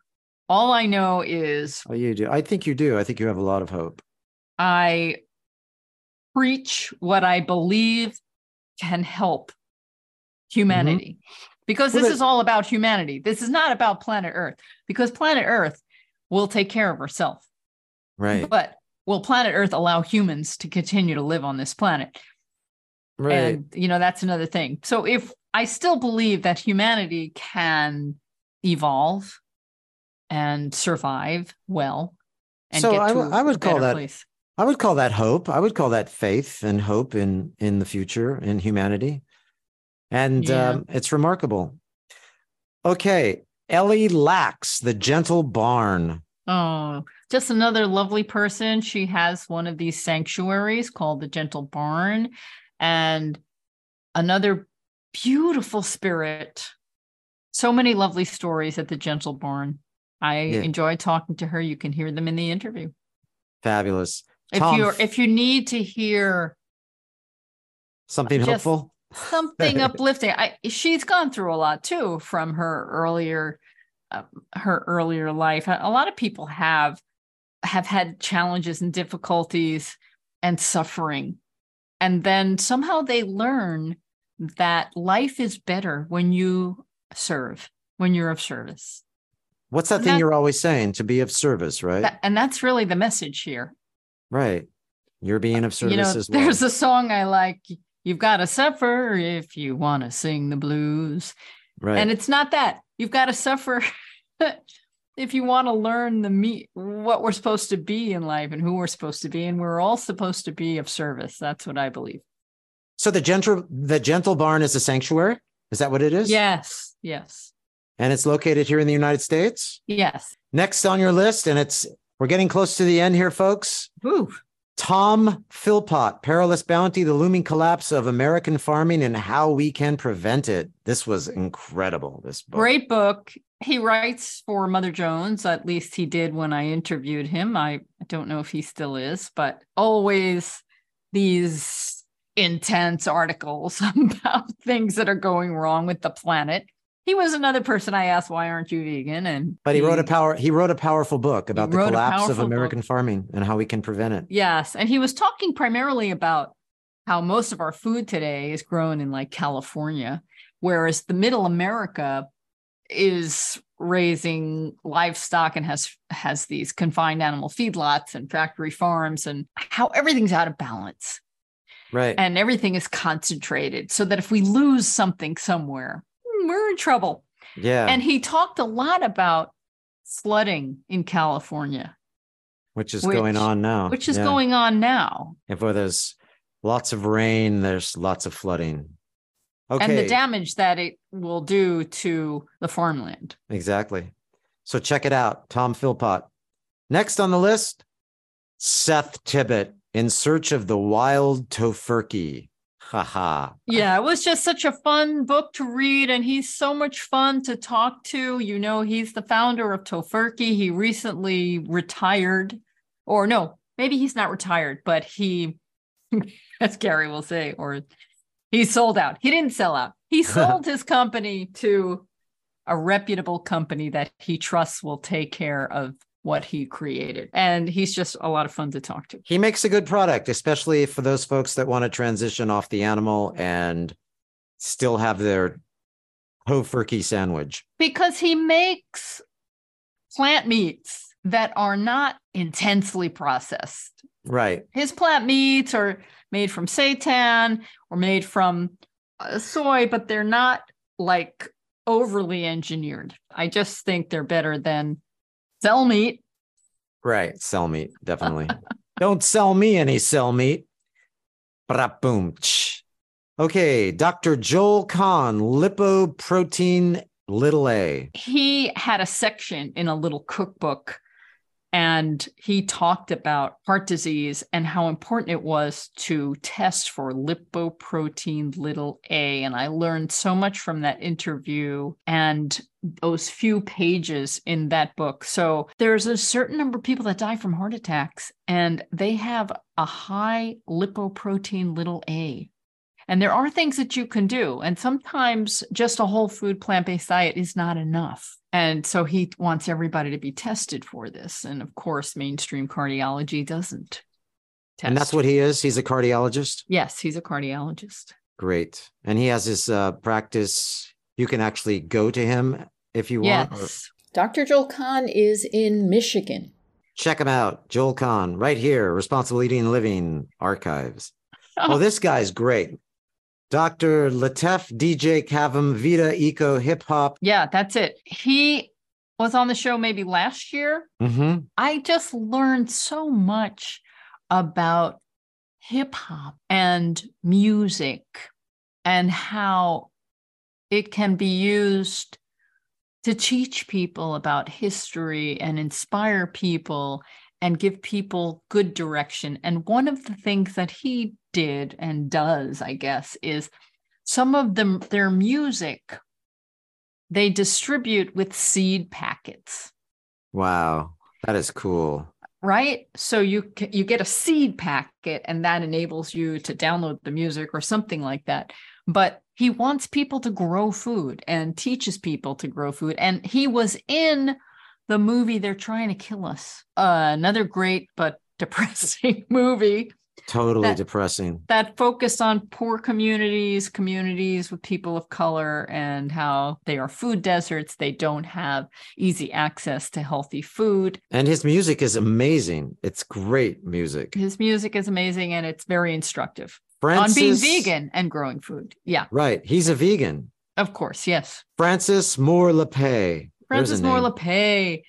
All I know is Oh, you do. I think you do. I think you have a lot of hope. I preach what I believe can help humanity. Because Mm-hmm. Well, this is all about humanity. This is not about planet Earth, because planet Earth will take care of herself. Right. But will planet Earth allow humans to continue to live on this planet? Right. And, you know, that's another thing. So if I still believe that humanity can evolve and survive well and So get I w- I would call that- place. I would call that hope. I would call that faith and hope in in the future in humanity, and Yeah. um, it's remarkable. Okay, Ellie Laks, the gentle barn. Oh, just another lovely person. She has one of these sanctuaries called the Gentle Barn, and another beautiful spirit. So many lovely stories at the Gentle Barn. I Yeah. enjoy talking to her. You can hear them in the interview. Fabulous. If Tom, you if you need to hear something hopeful. something uplifting, I she's gone through a lot too from her earlier uh, her earlier life. A lot of people have have had challenges and difficulties and suffering. And then somehow they learn that life is better when you serve, when you're of service. What's that and thing that- you're always saying? To be of service, right? That- and that's really the message here. Right. You're being of service you know, as well. there's a song I like. You've got to suffer if you want to sing the blues. right. And it's not that. You've got to suffer if you want to learn the meat, what we're supposed to be in life and who we're supposed to be, and we're all supposed to be of service. That's what I believe. So the gentle the gentle barn is a sanctuary. Is that what it is? Yes. Yes. And it's located here in the United States. Yes. Next on your list, and it's we're getting close to the end here, folks. Ooh. Tom Philpott, Perilous Bounty, the looming collapse of American farming and how we can prevent it. This was incredible. This book. Great book. He writes for Mother Jones, at least he did when I interviewed him. I don't know if he still is, but always these intense articles about things that are going wrong with the planet. He was another person I asked, "Why aren't you vegan?" And But he wrote a power he wrote a powerful book about the collapse of American book. farming and how we can prevent it. Yes, and he was talking primarily about how most of our food today is grown in like California, whereas the middle America is raising livestock and has has these confined animal feedlots and factory farms and how everything's out of balance Right. and everything is concentrated so that if we lose something somewhere we're in trouble yeah. and he talked a lot about flooding in california which is which- going on now. which is Yeah. going on now If where there's lots of rain, there's lots of flooding. Okay. and the damage that it will do to the farmland. Exactly. So check it out, Tom Philpott. Next on the list, Seth Tibbott, In Search of the Wild Tofurky. Haha. Yeah, it was just such a fun book to read, and he's so much fun to talk to. You know, he's the founder of Tofurky. He recently retired, or no, maybe he's not retired, but he, as Gary will say, or he sold out. He didn't sell out. He sold his company to a reputable company that he trusts will take care of what he created. And he's just a lot of fun to talk to. He makes a good product, especially for those folks that want to transition off the animal and still have their Tofurky sandwich. because he makes plant meats that are not intensely processed. Right. His plant meats are made from seitan or made from uh, soy, but they're not like overly engineered. I just think they're better than cell meat. Right. Sell meat, definitely. Don't sell me any sell meat. Boom. Ch. Okay. Dr. Joel Kahn, lipoprotein little a. he had a section in a little cookbook and he talked about heart disease and how important it was to test for lipoprotein little a. And i learned so much from that interview and those few pages in that book. So there's a certain number of people that die from heart attacks and they have a high lipoprotein little a and there are things that you can do. And sometimes just a whole food plant based diet is not enough. And so he wants everybody to be tested for this. And of course, mainstream cardiology doesn't. Test. And that's what he is. He's a cardiologist. Yes, he's a cardiologist. Great. And he has his uh, practice. You can actually go to him if you want. or Yes. Dr. Joel Kahn is in Michigan. check him out. Joel Kahn, right here, Responsible Eating and Living Archives. Oh, this guy's great. Dr. Ietef DJ Cavem Vita Eco Hip Hop. Yeah, that's it. He was on the show maybe last year. hmm I just learned so much about hip hop and music and how it can be used to teach people about history and inspire people and give people good direction. And one of the things that he did and does, I guess, is some of them their music they distribute with seed packets. Wow. That is cool. right? So you you get a seed packet and that enables you to download the music or something like that. But he wants people to grow food and teaches people to grow food. And he was in the movie they're trying to kill us uh, another great but depressing movie Totally That- depressing. that focus on poor communities, communities with people of color, and how they are food deserts. They don't have easy access to healthy food. And his music is amazing. It's great music. His music is amazing and it's very instructive Frances, on being vegan and growing food. Yeah, Right. He's a vegan. of course. Yes. Frances Moore Lappé. Frances Moore. Lappé,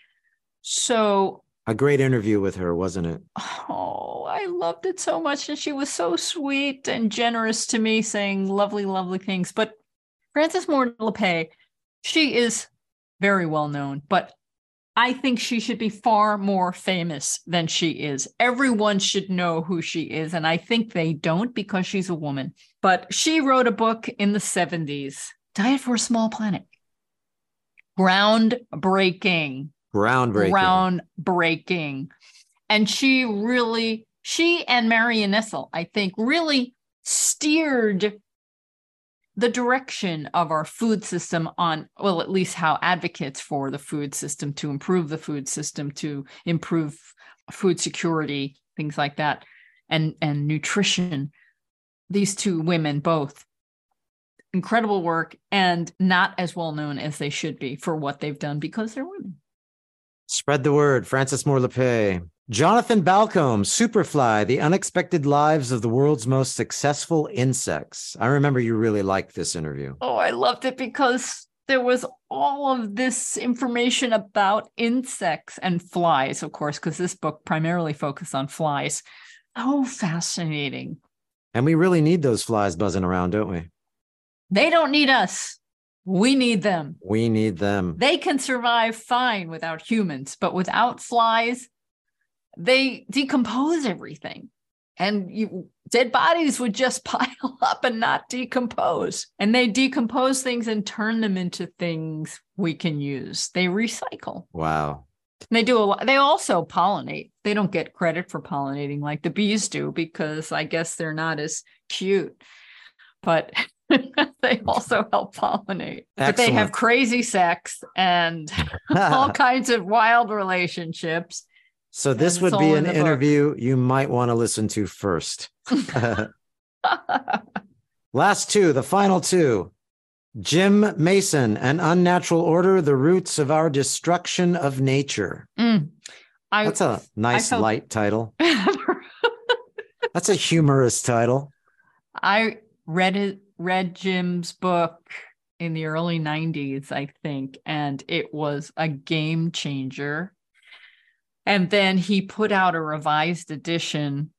So a great interview with her, wasn't it? Oh, I loved it so much. And she was so sweet and generous to me, saying lovely, lovely things. But Frances Moore Lappé, she is very well known, but I think she should be far more famous than she is. Everyone should know who she is. And I think they don't because she's a woman. But she wrote a book in the 70s Diet for a Small Planet. Groundbreaking. Groundbreaking. Groundbreaking. And she really, she and Marion Nestle, I think, really steered the direction of our food system on well at least how advocates for the food system to improve the food system to improve food security things like that and and nutrition these two women both incredible work and not as well known as they should be for what they've done because they're women spread the word Frances Moore Lappé Jonathan Balcombe, Superfly, The Unexpected Lives of the World's Most Successful Insects. I remember you really liked this interview. Oh, I loved it because there was all of this information about insects and flies, of course, because this book primarily focused on flies. Oh, fascinating. And we really need those flies buzzing around, don't we? They don't need us. We need them. We need them. They can survive fine without humans, but without flies, they decompose everything. And you dead bodies would just pile up and not decompose. And they decompose things and turn them into things we can use. They recycle. Wow. They do a lot. They also pollinate. They don't get credit for pollinating like the bees do because i guess they're not as cute. But they also help pollinate Excellent. but they have crazy sex and all kinds of wild relationships so this would be an in interview book. you might want to listen to first. Last two, the final two. Jim Mason, An Unnatural Order, The Roots of Our Destruction of Nature. Mm, I, That's a nice felt... light title. That's a humorous title. I read it, read Jim's book in the early 90s, I think, and it was a game changer and then he put out a revised edition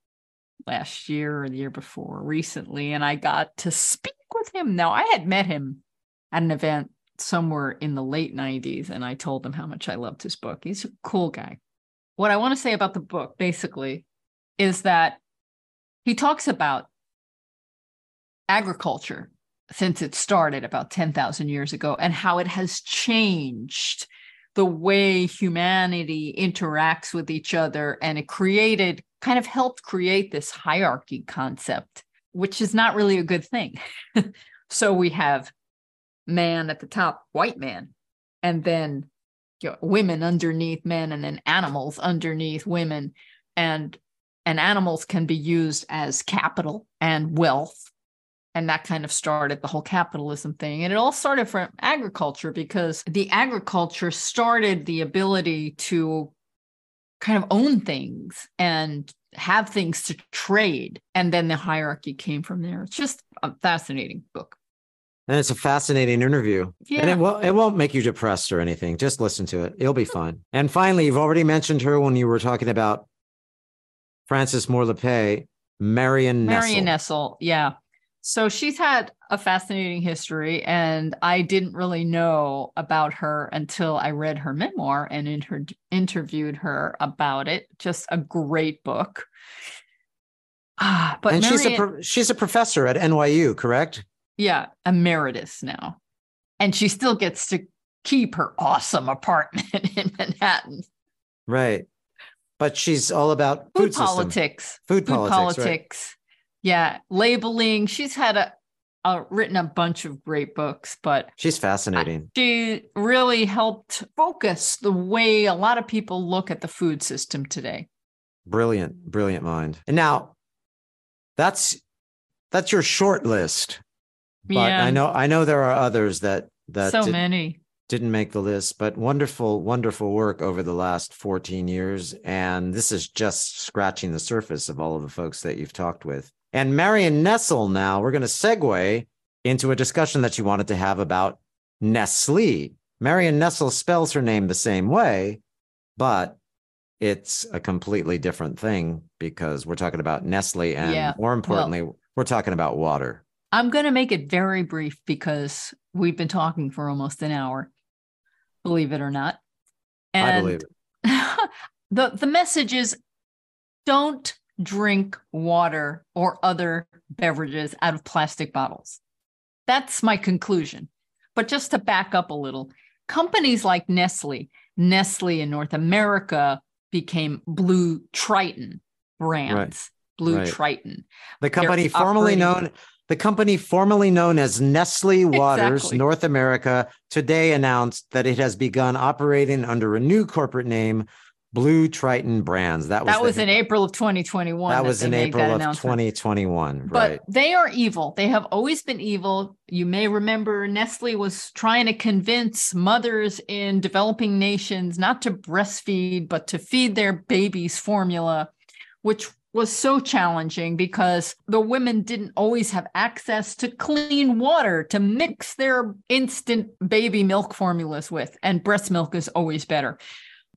last year or the year before recently. And I got to speak with him. Now, I had met him at an event somewhere in the late 90s, and I told him how much I loved his book. He's a cool guy. What I want to say about the book, basically, is that he talks about agriculture since it started about 10,000 years ago and how it has changed the way humanity interacts with each other. And it created, kind of helped create this hierarchy concept, which is not really a good thing. so we have man at the top, white man, and then you know, women underneath men, and then animals underneath women. And and animals can be used as capital and wealth and that kind of started the whole capitalism thing and it all started from agriculture because the agriculture started the ability to kind of own things and have things to trade and then the hierarchy came from there it's just a fascinating book and it's a fascinating interview. Yeah. And it, will, it won't make you depressed or anything. Just listen to it. It'll be fun. And finally, you've already mentioned her when you were talking about Frances Moore Lappé, Marion. Marion Nestle, yeah. So she's had a fascinating history, and I didn't really know about her until I read her memoir and inter- interviewed her about it. Just a great book. Ah, but and Marion, she's a pro- she's a professor at NYU, correct? Yeah, emeritus now, and she still gets to keep her awesome apartment in Manhattan. Right, but she's all about food, food politics. Food, food politics. politics. Right yeah labeling. She's had a, written a bunch of great books but she's fascinating. She really helped focus the way a lot of people look at the food system today. Brilliant brilliant mind. And now that's that's your short list. But yeah. i know i know there are others that that so did, many didn't make the list but wonderful wonderful work over the last 14 years and this is just scratching the surface of all of the folks that you've talked with and Marion Nestle, now we're going to segue into a discussion that you wanted to have about Nestle. Marion Nestle spells her name the same way, but it's a completely different thing because we're talking about Nestle and Yeah, more importantly, we're talking about water. I'm going to make it very brief because we've been talking for almost an hour, believe it or not. I believe it. the the message is don't drink water or other beverages out of plastic bottles. That's my conclusion. But just to back up a little, companies like Nestle, Nestle in North America became Blue Triton brands. Blue right. Triton. The company formerly operating- known the company formerly known as Nestle Waters Exactly. North America today announced that it has begun operating under a new corporate name, Blue Triton Brands. That was That the- was in April of 2021. that was in April of announcement. 2021. But right. they are evil. They have always been evil. You may remember Nestle was trying to convince mothers in developing nations not to breastfeed, but to feed their babies formula, which was so challenging because the women didn't always have access to clean water to mix their instant baby milk formulas with. And breast milk is always better.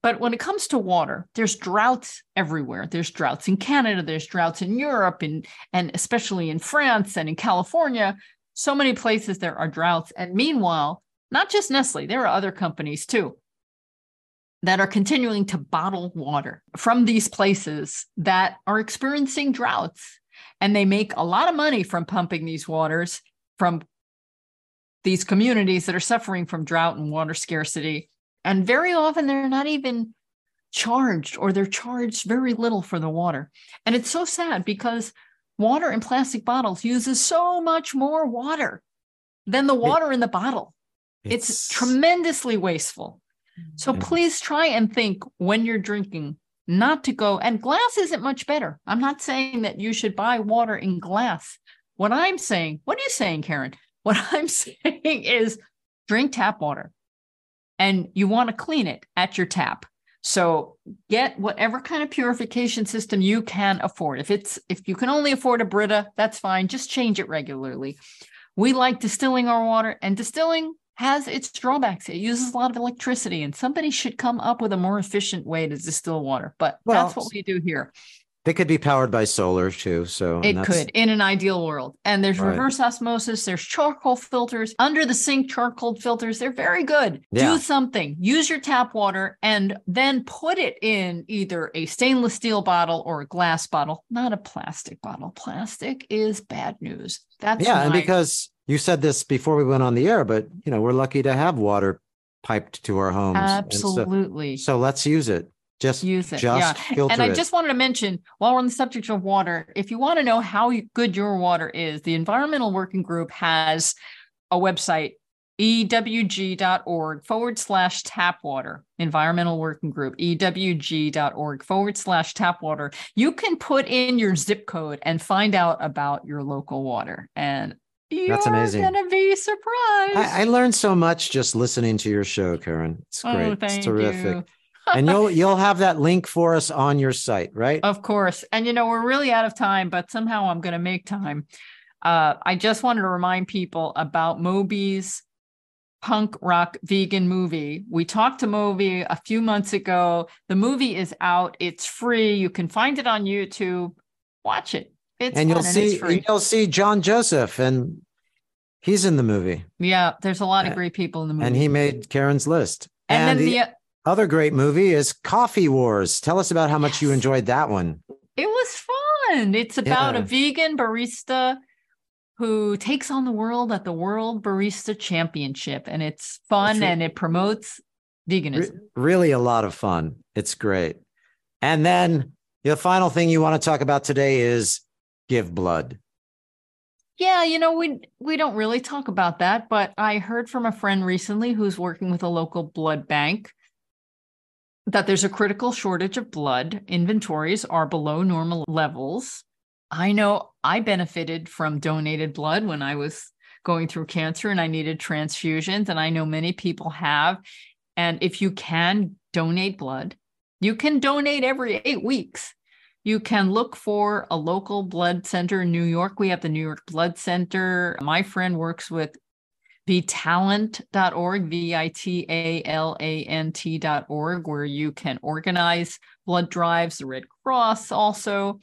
But when it comes to water, there's droughts everywhere. There's droughts in Canada, there's droughts in Europe, and, and especially in France and in California. So many places there are droughts. And meanwhile, not just Nestle, there are other companies too that are continuing to bottle water from these places that are experiencing droughts. And they make a lot of money from pumping these waters from these communities that are suffering from drought and water scarcity. And very often they're not even charged or they're charged very little for the water. And it's so sad because water in plastic bottles uses so much more water than the water in the bottle. It's, tremendously wasteful. So Yeah. please try and think when you're drinking not to go, and glass isn't much better. I'm not saying that you should buy water in glass. What I'm saying, what are you saying, Caryn? What I'm saying is drink tap water and you want to clean it at your tap. So get whatever kind of purification system you can afford. If it's if you can only afford a Brita, that's fine. Just change it regularly. We like distilling our water, and distilling has its drawbacks. It uses a lot of electricity, and somebody should come up with a more efficient way to distill water. But Well, that's what we do here. They could be powered by solar too. So It could in an ideal world. And there's Right. reverse osmosis, there's charcoal filters, under the sink charcoal filters. They're very good. Yeah. Do something. Use your tap water and then put it in either a stainless steel bottle or a glass bottle, not a plastic bottle. Plastic is bad news. That's yeah, and because you said this before we went on the air, but you know we're lucky to have water piped to our homes. And so- absolutely So, let's use it. Just use it. Just yeah. And I it. just wanted to mention while we're on the subject of water, if you want to know how good your water is, the Environmental Working Group has a website, ewg.org forward slash tap water. Environmental Working Group, ewg.org forward slash tap water. You can put in your zip code and find out about your local water. And you're That's amazing. going to be surprised. I, I learned so much just listening to your show, Caryn. It's great. Oh, it's terrific. you. and you'll you'll have that link for us on your site, right? Of course. And you know, we're really out of time, but somehow I'm going to make time. Uh, I just wanted to remind people about Moby's punk rock vegan movie. We talked to Moby a few months ago. The movie is out, it's free. You can find it on YouTube. Watch it. It's and you'll see and you'll see John Joseph, and he's in the movie, Yeah, there's a lot of great people in the movie. and he made Caryn's list. and, then the, the, other great movie is Coffee Wars. Tell us about how much you enjoyed that one. It was fun. It's about Yeah. a vegan barista who takes on the world at the World Barista Championship. And it's fun It's re- and it promotes Re- veganism. really a lot of fun. It's great. And then the final thing you want to talk about today is give blood. Yeah, you know, we we don't really talk about that, but I heard from a friend recently who's working with a local blood bank that there's a critical shortage of blood. Inventories are below normal levels. I know I benefited from donated blood when I was going through cancer and I needed transfusions, and I know many people have. And if you can donate blood, you can donate every eight weeks. You can look for a local blood center in New York. We have the New York Blood Center. My friend works with vitalant.org, V I T A L A N T.org, where you can organize blood drives, the Red Cross also.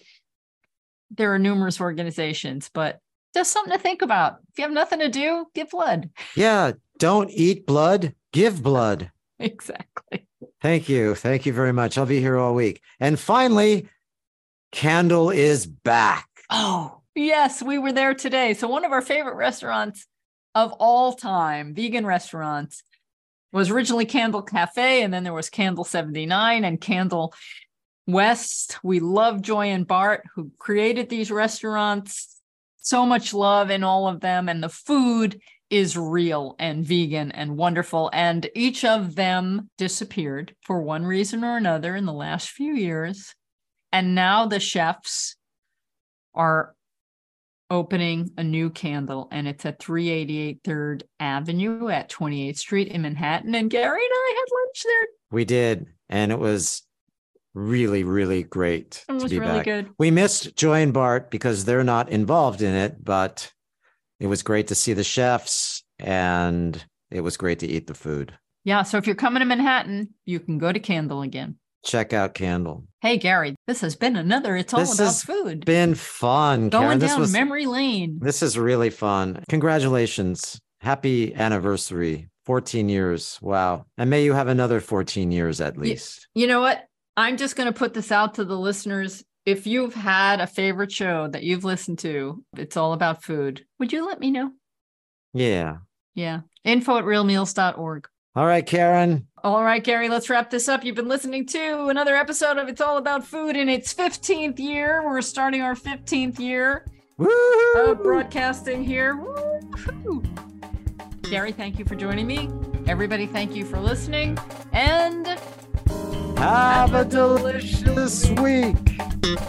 There are numerous organizations, but just something to think about. If you have nothing to do, give blood. Yeah. Don't eat blood, give blood. Exactly. Thank you. Thank you very much. I'll be here all week. And finally, Candle is back. Oh, yes, we were there today. So, one of our favorite restaurants of all time, vegan restaurants, was originally Candle Cafe, and then there was Candle 79 and Candle West. We love Joy and Bart, who created these restaurants. So much love in all of them, and the food is real and vegan and wonderful. And each of them disappeared for one reason or another in the last few years. And now the chefs are opening a new candle, and it's at 388 3rd Avenue at 28th Street in Manhattan. And Gary and I had lunch there. We did. And it was really, really great It was to be really back. good. We missed Joy and Bart because they're not involved in it, but it was great to see the chefs and it was great to eat the food. Yeah. So if you're coming to Manhattan, you can go to Candle again. Check out Candle. Hey, Gary, this has been another It's All This About has Food. Been fun. Going Caryn. Down was memory lane. this is really fun. Congratulations. Happy anniversary. 14 years. Wow. And may you have another 14 years at least. You know what? I'm just going to put this out to the listeners. If you've had a favorite show that you've listened to, it's all about food, would you let me know? Yeah. Yeah. Info at realmeals.org. All right, Caryn. All right, Gary, let's wrap this up. You've been listening to another episode of It's All About Food in its 15th year. We're starting our 15th year of broadcasting here. Woo-hoo. Gary, thank you for joining me. Everybody, thank you for listening. And have, have a delicious week. week.